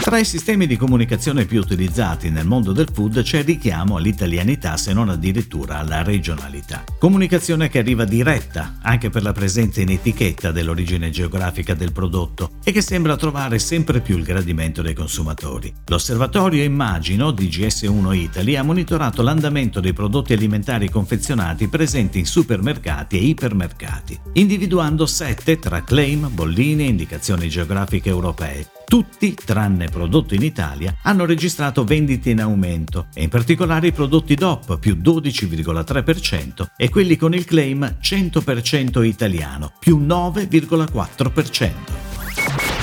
Tra i sistemi di comunicazione più utilizzati nel mondo del food c'è richiamo all'italianità se non addirittura alla regionalità. Comunicazione che arriva diretta anche per la presenza in etichetta dell'origine geografica del prodotto e che sembra trovare sempre più il gradimento dei consumatori. L'osservatorio Immagino di GS1 Italy ha monitorato l'andamento dei prodotti alimentari confezionati presenti in supermercati e ipermercati, individuando sette tra claim, bolline e indicazioni geografiche europee tutti, tranne prodotto in Italia, hanno registrato vendite in aumento e in particolare i prodotti DOP più 12,3% e quelli con il claim 100% italiano più 9,4%.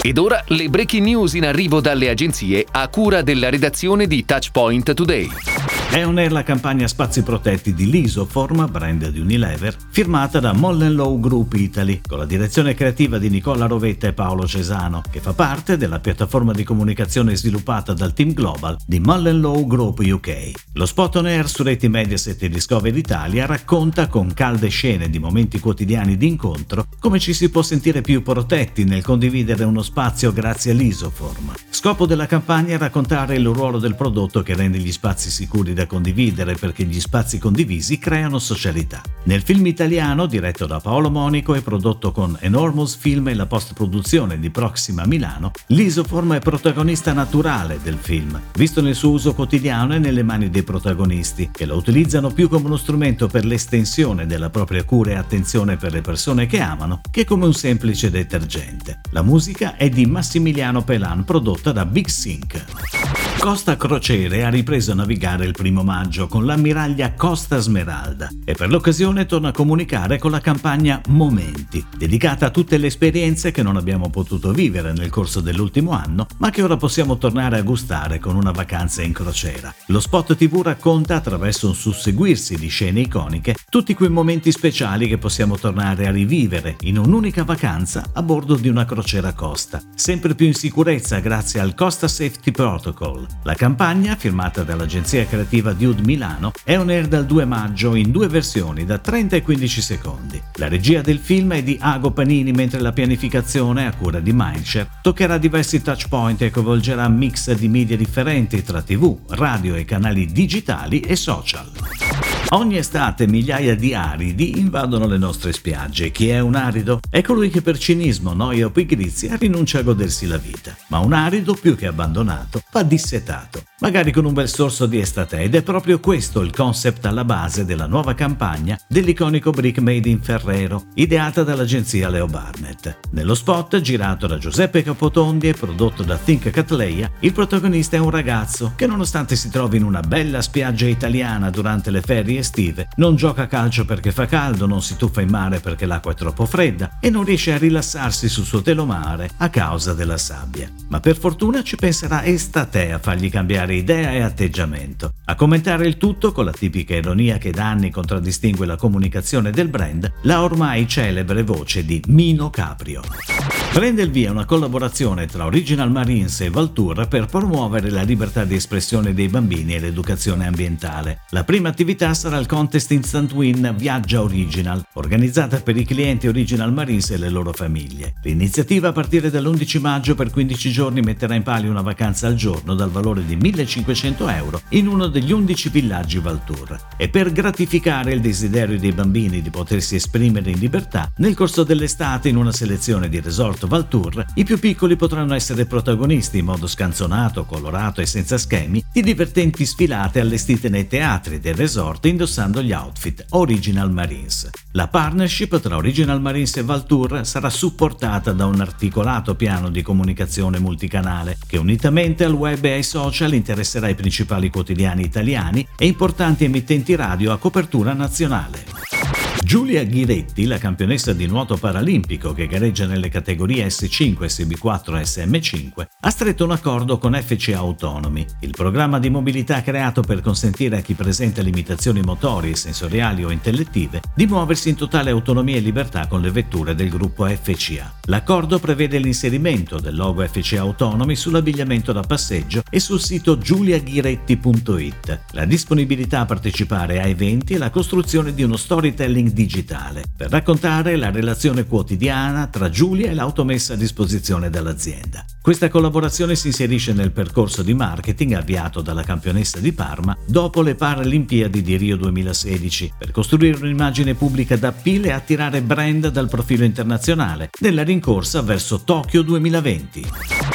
Ed ora le breaking news in arrivo dalle agenzie a cura della redazione di Touchpoint Today. On air la campagna Spazi Protetti di Lisoform, brand di Unilever, firmata da Mollenlow Group Italy, con la direzione creativa di Nicola Rovetta e Paolo Cesano, che fa parte della piattaforma di comunicazione sviluppata dal team global di Mollenlow Group UK. Lo spot on air su reti Mediaset e Discovery Italia racconta con calde scene di momenti quotidiani di incontro come ci si può sentire più protetti nel condividere uno spazio grazie all'Isoform. Scopo della campagna è raccontare il ruolo del prodotto che rende gli spazi sicuri da condividere perché gli spazi condivisi creano socialità. Nel film italiano, diretto da Paolo Monico e prodotto con Enormous Film e la post-produzione di Proxima Milano, l'Isoform è protagonista naturale del film, visto nel suo uso quotidiano e nelle mani dei protagonisti, che lo utilizzano più come uno strumento per l'estensione della propria cura e attenzione per le persone che amano, che come un semplice detergente. La musica è di Massimiliano Pelan, prodotta da Big Sync. Costa Crociere ha ripreso a navigare il primo maggio con l'ammiraglia Costa Smeralda e per l'occasione torna a comunicare con la campagna Momenti, dedicata a tutte le esperienze che non abbiamo potuto vivere nel corso dell'ultimo anno, ma che ora possiamo tornare a gustare con una vacanza in crociera. Lo spot TV racconta attraverso un susseguirsi di scene iconiche tutti quei momenti speciali che possiamo tornare a rivivere in un'unica vacanza a bordo di una crociera costa, sempre più in sicurezza grazie al Costa Safety Protocol la campagna, firmata dall'agenzia creativa Dude Milano, è on air dal 2 maggio in due versioni da 30 e 15 secondi. La regia del film è di Ago Panini mentre la pianificazione, a cura di Mindshare, toccherà diversi touchpoint e coinvolgerà mix di media differenti tra tv, radio e canali digitali e social. Ogni estate migliaia di aridi invadono le nostre spiagge. Chi è un arido? È colui che per cinismo, noia o pigrizia rinuncia a godersi la vita. Ma un arido, più che abbandonato, va dissetato, magari con un bel sorso di estate ed è proprio questo il concept alla base della nuova campagna dell'iconico brick made in Ferrero, ideata dall'agenzia Leo Barnett. Nello spot, girato da Giuseppe Capotondi e prodotto da Think Catleya, il protagonista è un ragazzo che nonostante si trovi in una bella spiaggia italiana durante le ferie estive, non gioca a calcio perché fa caldo, non si tuffa in mare perché l'acqua è troppo fredda e non riesce a rilassarsi sul suo telomare a causa della sabbia. Ma per fortuna ci penserà Estate a fargli cambiare idea e atteggiamento. A commentare il tutto con la tipica ironia che da anni contraddistingue la comunicazione del brand, la ormai celebre voce di Mino Caprio. Prende il via una collaborazione tra Original Marines e Valtour per promuovere la libertà di espressione dei bambini e l'educazione ambientale. La prima attività sarà il contest Instant Win Viaggia Original, organizzata per i clienti Original Marines e le loro famiglie. L'iniziativa a partire dall'11 maggio per 15 giorni metterà in palio una vacanza al giorno dal valore di 1500 euro in uno degli 11 villaggi Valtour. E per gratificare il desiderio dei bambini di potersi esprimere in libertà, nel corso dell'estate in una selezione di resort Valtour, i più piccoli potranno essere protagonisti in modo scanzonato, colorato e senza schemi di divertenti sfilate allestite nei teatri del resort indossando gli outfit Original Marines. La partnership tra Original Marines e Valtour sarà supportata da un articolato piano di comunicazione multicanale che unitamente al web e ai social interesserà i principali quotidiani italiani e importanti emittenti radio a copertura nazionale. Giulia Ghiretti, la campionessa di nuoto paralimpico che gareggia nelle categorie S5, SB4 e SM5, ha stretto un accordo con FCA Autonomy, il programma di mobilità creato per consentire a chi presenta limitazioni motorie, sensoriali o intellettive di muoversi in totale autonomia e libertà con le vetture del gruppo FCA. L'accordo prevede l'inserimento del logo FCA Autonomy sull'abbigliamento da passeggio e sul sito giuliaghiretti.it, la disponibilità a partecipare a eventi e la costruzione di uno storytelling digitale per raccontare la relazione quotidiana tra Giulia e l'auto messa a disposizione dall'azienda. Questa collaborazione si inserisce nel percorso di marketing avviato dalla campionessa di Parma dopo le Paralimpiadi di Rio 2016 per costruire un'immagine pubblica d'appeal e attirare brand dal profilo internazionale nella rincorsa verso Tokyo 2020.